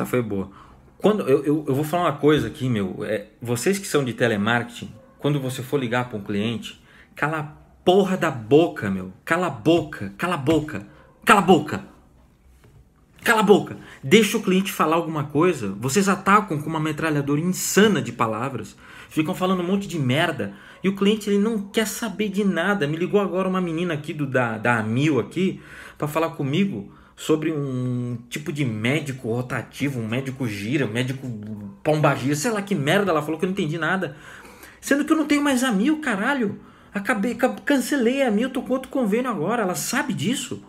Essa foi boa. Quando eu, eu, eu vou falar uma coisa aqui, meu. É, vocês que são de telemarketing, quando você for ligar para um cliente, cala a porra da boca, meu. Cala a boca, cala a boca, cala a boca. Cala a boca. Deixa o cliente falar alguma coisa. Vocês atacam com uma metralhadora insana de palavras. Ficam falando um monte de merda. E o cliente ele não quer saber de nada. Me ligou agora uma menina aqui do da, da Amil aqui para falar comigo sobre um tipo de médico rotativo, um médico gira, um médico pombagira, sei lá que merda ela falou que eu não entendi nada. Sendo que eu não tenho mais a Mil, caralho. Acabei, cancelei a Mil, tô com outro convênio agora. Ela sabe disso.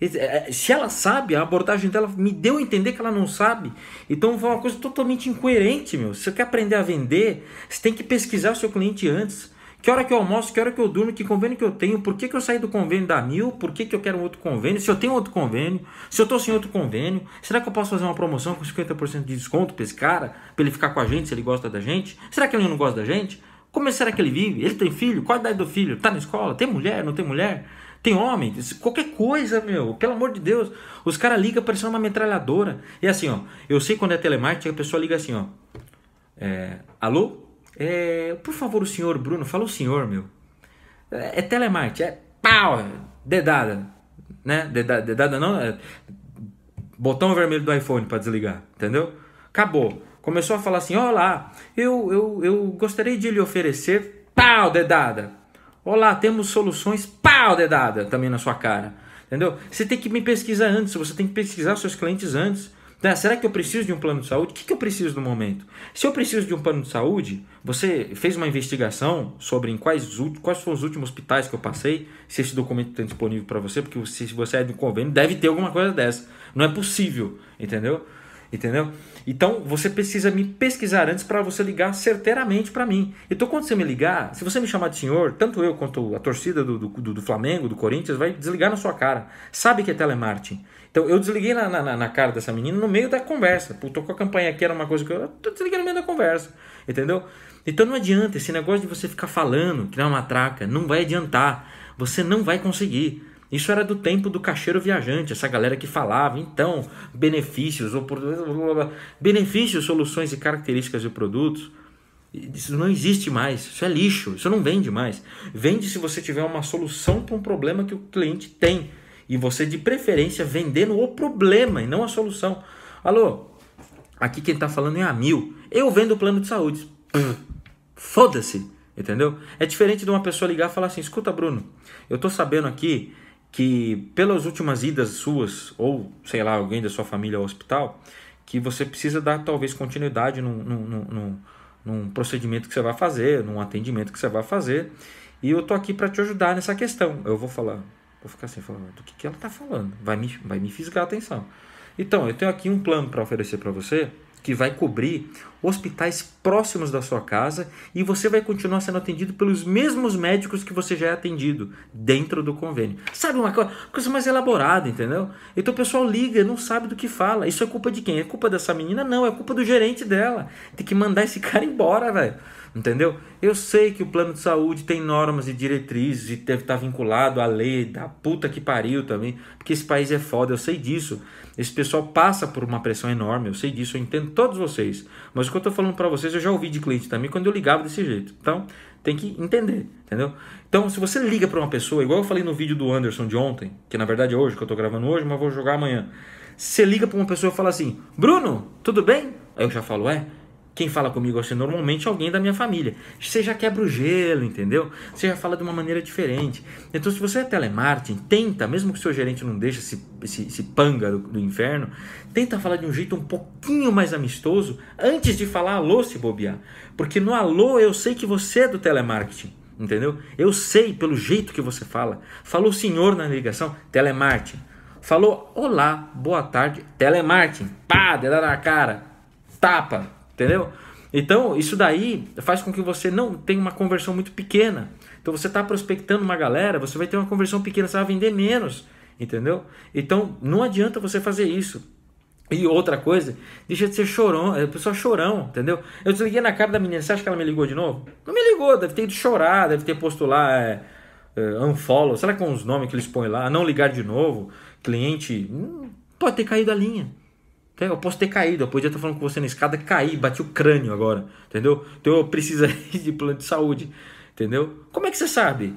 É, é, se ela sabe, a abordagem dela me deu a entender que ela não sabe. Então foi uma coisa totalmente incoerente, meu. Se você quer aprender a vender, você tem que pesquisar o seu cliente antes. Que hora que eu almoço, que hora que eu durmo, que convênio que eu tenho, por que, que eu saí do convênio da Mil, por que, que eu quero um outro convênio, se eu tenho outro convênio, se eu estou sem outro convênio, será que eu posso fazer uma promoção com 50% de desconto para esse cara, para ele ficar com a gente, se ele gosta da gente? Será que ele não gosta da gente? Como será que ele vive? Ele tem filho? Qual a idade do filho? Tá na escola? Tem mulher? Não tem mulher? Tem homem? Qualquer coisa, meu. Pelo amor de Deus. Os caras ligam parecendo uma metralhadora. E assim, ó. Eu sei quando é telemarketing, a pessoa liga assim, ó. É, Alô? É, por favor, o senhor Bruno. Fala o senhor, meu. É, é telemarketing. É pau. Dedada. Né? Dedada, dedada não. É botão vermelho do iPhone para desligar. Entendeu? Acabou. Começou a falar assim: Olá, eu, eu, eu gostaria de lhe oferecer. Pau, dedada. Olá, temos soluções. Pau, dedada. Também na sua cara. Entendeu? Você tem que me pesquisar antes. Você tem que pesquisar seus clientes antes. Né? Será que eu preciso de um plano de saúde? O que, que eu preciso no momento? Se eu preciso de um plano de saúde, você fez uma investigação sobre em quais, quais foram os últimos hospitais que eu passei, se esse documento está disponível para você, porque se você é de um convênio, deve ter alguma coisa dessa. Não é possível, entendeu? Entendeu? Então você precisa me pesquisar antes para você ligar certeiramente para mim. Então quando você me ligar, se você me chamar de senhor, tanto eu quanto a torcida do, do, do Flamengo, do Corinthians, vai desligar na sua cara. Sabe que é telemarketing. Então eu desliguei na, na, na cara dessa menina no meio da conversa. Pô, tô com a campanha aqui, era uma coisa que eu. Tô desliguei no meio da conversa. Entendeu? Então não adianta, esse negócio de você ficar falando, criar uma traca, não vai adiantar. Você não vai conseguir. Isso era do tempo do caixeiro viajante, essa galera que falava, então, benefícios, benefícios, soluções e características de produtos. Isso não existe mais, isso é lixo, isso não vende mais. Vende se você tiver uma solução para um problema que o cliente tem. E você, de preferência, vendendo o problema e não a solução. Alô, aqui quem está falando é a Mil. Eu vendo o plano de saúde. Foda-se, entendeu? É diferente de uma pessoa ligar e falar assim: escuta, Bruno, eu estou sabendo aqui que pelas últimas idas suas, ou sei lá, alguém da sua família ao hospital, que você precisa dar talvez continuidade num, num, num, num procedimento que você vai fazer, num atendimento que você vai fazer, e eu tô aqui para te ajudar nessa questão. Eu vou falar, vou ficar assim, falando, do que, que ela tá falando? Vai me, vai me fisgar a atenção. Então, eu tenho aqui um plano para oferecer para você, que vai cobrir hospitais próximos da sua casa e você vai continuar sendo atendido pelos mesmos médicos que você já é atendido dentro do convênio. Sabe uma coisa mais elaborada, entendeu? Então o pessoal liga, não sabe do que fala. Isso é culpa de quem? É culpa dessa menina? Não, é culpa do gerente dela. Tem que mandar esse cara embora, velho. Entendeu? Eu sei que o plano de saúde tem normas e diretrizes e deve estar vinculado à lei da puta que pariu também, porque esse país é foda, eu sei disso. Esse pessoal passa por uma pressão enorme, eu sei disso, eu entendo todos vocês. Mas o que eu estou falando para vocês, eu já ouvi de cliente também quando eu ligava desse jeito. Então, tem que entender, entendeu? Então, se você liga para uma pessoa, igual eu falei no vídeo do Anderson de ontem, que na verdade é hoje, que eu estou gravando hoje, mas vou jogar amanhã. Você liga para uma pessoa e fala assim: Bruno, tudo bem? Aí eu já falo: É. Quem fala comigo assim normalmente é alguém da minha família. Você já quebra o gelo, entendeu? Você já fala de uma maneira diferente. Então, se você é telemarketing, tenta, mesmo que o seu gerente não deixe esse, esse, esse panga do, do, inferno, tenta falar de um jeito um pouquinho mais amistoso antes de falar alô se bobear. Porque no alô eu sei que você é do telemarketing. Entendeu? Eu sei pelo jeito que você fala. Falou senhor na ligação, telemarketing. Falou olá, boa tarde, telemarketing. Pá, dedada na cara. Tapa, Entendeu? Então, isso daí faz com que você não tenha uma conversão muito pequena. Então, você está prospectando uma galera, você vai ter uma conversão pequena, você vai vender menos. Entendeu? Então, não adianta você fazer isso. E outra coisa, deixa de ser chorão, é pessoa chorão, entendeu? Eu desliguei na cara da menina, você acha que ela me ligou de novo? Não me ligou, deve ter ido chorar, deve ter posto lá é, é, unfollow, será que com os nomes que eles põem lá, não ligar de novo, cliente, hum, pode ter caído a linha. Eu posso ter caído, eu podia estar falando com você na escada, caí, bati o crânio agora, entendeu? Então eu preciso de plano de saúde, entendeu? Como é que você sabe?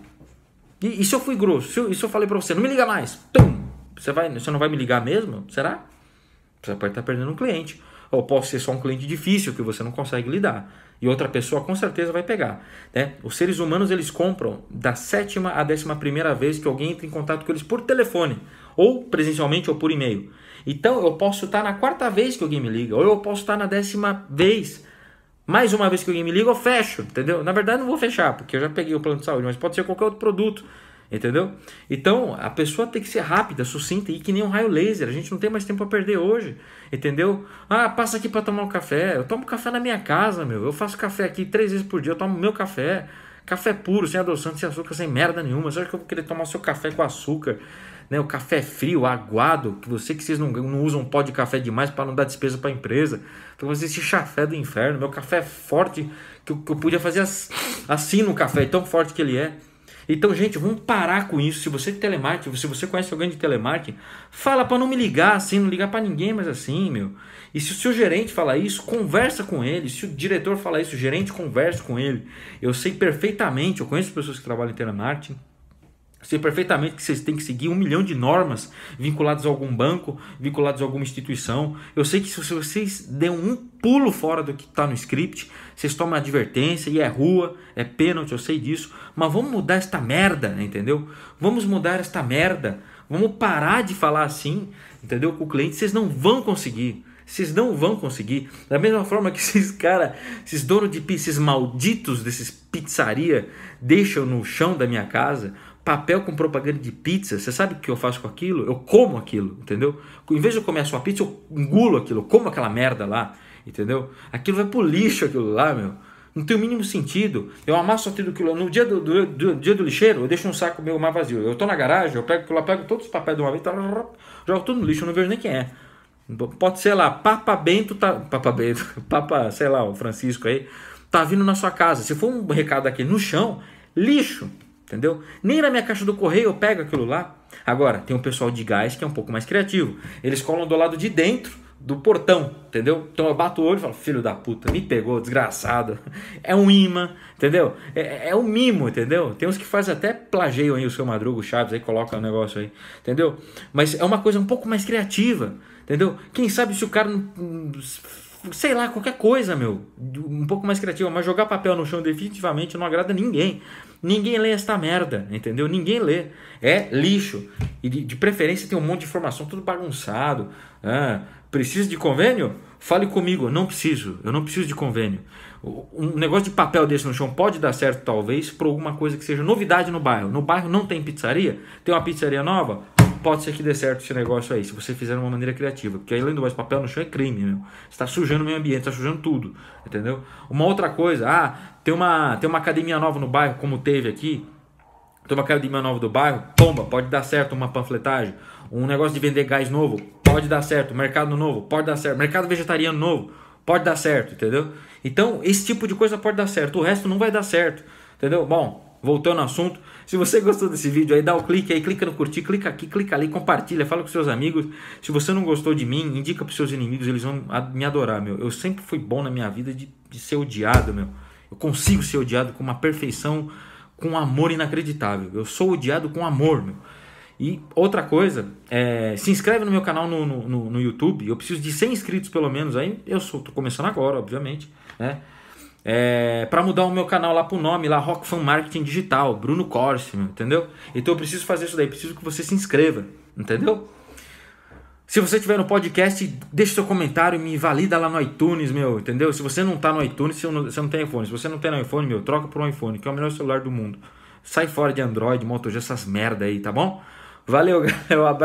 E, e se eu fui grosso? Se eu, e se eu falei pra você, não me liga mais? Tum! Você, vai, você não vai me ligar mesmo? Será? Você pode estar perdendo um cliente. Ou posso ser só um cliente difícil que você não consegue lidar. E outra pessoa com certeza vai pegar. Né? Os seres humanos eles compram da sétima à décima primeira vez que alguém entra em contato com eles por telefone, ou presencialmente ou por e-mail. Então eu posso estar na quarta vez que alguém me liga, ou eu posso estar na décima vez. Mais uma vez que alguém me liga, eu fecho, entendeu? Na verdade, não vou fechar, porque eu já peguei o plano de saúde, mas pode ser qualquer outro produto, entendeu? Então, a pessoa tem que ser rápida, sucinta e que nem um raio laser. A gente não tem mais tempo a perder hoje, entendeu? Ah, passa aqui para tomar um café. Eu tomo café na minha casa, meu. Eu faço café aqui três vezes por dia, eu tomo meu café. Café puro, sem adoçante, sem açúcar, sem merda nenhuma. Você acha que eu vou querer tomar seu café com açúcar? Né, o café frio, aguado, que você que vocês não, não usam pó de café demais para não dar despesa para a empresa. Então você esse chafé do inferno. Meu café é forte, que eu, que eu podia fazer assim no café, tão forte que ele é. Então, gente, vamos parar com isso. Se você é telemarketing, se você conhece alguém de telemarketing, fala para não me ligar assim, não ligar para ninguém mais assim, meu. E se o seu gerente falar isso, conversa com ele. Se o diretor falar isso, o gerente conversa com ele. Eu sei perfeitamente, eu conheço pessoas que trabalham em telemarketing Sei perfeitamente que vocês têm que seguir um milhão de normas vinculadas a algum banco, vinculadas a alguma instituição. Eu sei que se vocês dêem um pulo fora do que está no script, vocês tomam advertência e é rua, é pênalti, eu sei disso. Mas vamos mudar esta merda, entendeu? Vamos mudar esta merda. Vamos parar de falar assim, entendeu? Com o cliente, vocês não vão conseguir. Vocês não vão conseguir. Da mesma forma que esses cara, esses donos de pizza, esses malditos desses pizzaria, deixam no chão da minha casa papel com propaganda de pizza, você sabe o que eu faço com aquilo? Eu como aquilo, entendeu? Em vez de eu comer a sua pizza, eu engulo aquilo, eu como aquela merda lá, entendeu? Aquilo vai pro lixo, aquilo lá, meu. Não tem o mínimo sentido. Eu amasso aquilo, aquilo no dia do, do, do, dia do lixeiro, eu deixo um saco meu mais vazio. Eu tô na garagem, eu pego lá, pego todos os papéis de uma vez, tá, jogo tudo no lixo, eu não vejo nem quem é. Pode ser lá, Papa Bento, tá, Papa Bento, Papa, sei lá, o Francisco aí, tá vindo na sua casa. Se for um recado aqui no chão, lixo, entendeu? Nem na minha caixa do correio eu pego aquilo lá. Agora, tem um pessoal de gás que é um pouco mais criativo. Eles colam do lado de dentro do portão, entendeu? Então eu bato o olho e falo, filho da puta, me pegou, desgraçado. É um imã, entendeu? É, é um mimo, entendeu? Tem uns que fazem até plagiam aí o seu Madruga, o Chaves, aí coloca o negócio aí, entendeu? Mas é uma coisa um pouco mais criativa, entendeu? Quem sabe se o cara sei lá, qualquer coisa, meu, um pouco mais criativa, mas jogar papel no chão definitivamente não agrada ninguém. Ninguém lê esta merda, entendeu? Ninguém lê. É lixo. E de, de preferência tem um monte de informação, tudo bagunçado. Ah, precisa de convênio? Fale comigo, não preciso, eu não preciso de convênio. Um negócio de papel desse no chão pode dar certo, talvez, por alguma coisa que seja novidade no bairro. No bairro não tem pizzaria? Tem uma pizzaria nova? Pode ser que dê certo esse negócio aí, se você fizer de uma maneira criativa. Porque além do mais papel no chão é crime, meu. Você está sujando o meio ambiente, está sujando tudo, entendeu? Uma outra coisa, ah, tem uma, tem uma academia nova no bairro, como teve aqui. Tem uma academia nova do bairro, pomba, pode dar certo uma panfletagem. Um negócio de vender gás novo, pode dar certo. Mercado novo, pode dar certo. Mercado vegetariano novo, pode dar certo, entendeu? Então, esse tipo de coisa pode dar certo. O resto não vai dar certo, entendeu? Bom, voltando ao assunto, se você gostou desse vídeo aí, dá o clique aí, clica no curtir, clica aqui, clica ali, compartilha, fala com seus amigos. Se você não gostou de mim, indica para seus inimigos, eles vão me adorar, meu. Eu sempre fui bom na minha vida de, de ser odiado, meu. Eu consigo ser odiado com uma perfeição, com um amor inacreditável. Eu sou odiado com amor, meu. E outra coisa, é, se inscreve no meu canal no, no, no, YouTube. Eu preciso de 100 inscritos pelo menos. Aí eu sou, tô começando agora, obviamente, né? É, para mudar o meu canal lá pro nome, lá Rock Fan Marketing Digital, Bruno Corsi, entendeu? Então eu preciso fazer isso daí, preciso que você se inscreva, entendeu? Se você estiver no podcast, deixe seu comentário, me valida lá no iTunes, meu, entendeu? Se você não tá no iTunes, você não, você não tem iPhone. Se você não tem no iPhone, meu, troca por um iPhone, que é o melhor celular do mundo. Sai fora de Android, Moto G, essas merda aí, tá bom? Valeu, galera, um abraço.